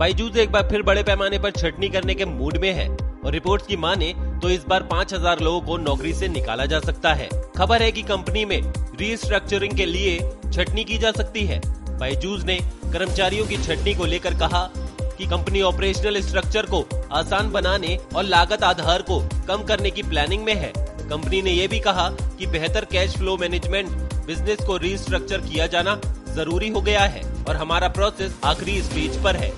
बाईजूस एक बार फिर बड़े पैमाने पर छटनी करने के मूड में है और रिपोर्ट्स की माने तो इस बार 5000 लोगों को नौकरी से निकाला जा सकता है। खबर है कि कंपनी में रीस्ट्रक्चरिंग के लिए छटनी की जा सकती है। बाईजूस ने कर्मचारियों की छटनी को लेकर कहा कि कंपनी ऑपरेशनल स्ट्रक्चर को आसान बनाने और लागत आधार को कम करने की प्लानिंग में है। कंपनी ने यह भी कहा कि बेहतर कैश फ्लो मैनेजमेंट, बिज़नेस को रीस्ट्रक्चर किया जाना ज़रूरी हो गया है और हमारा प्रोसेस आखिरी स्टेज पर है।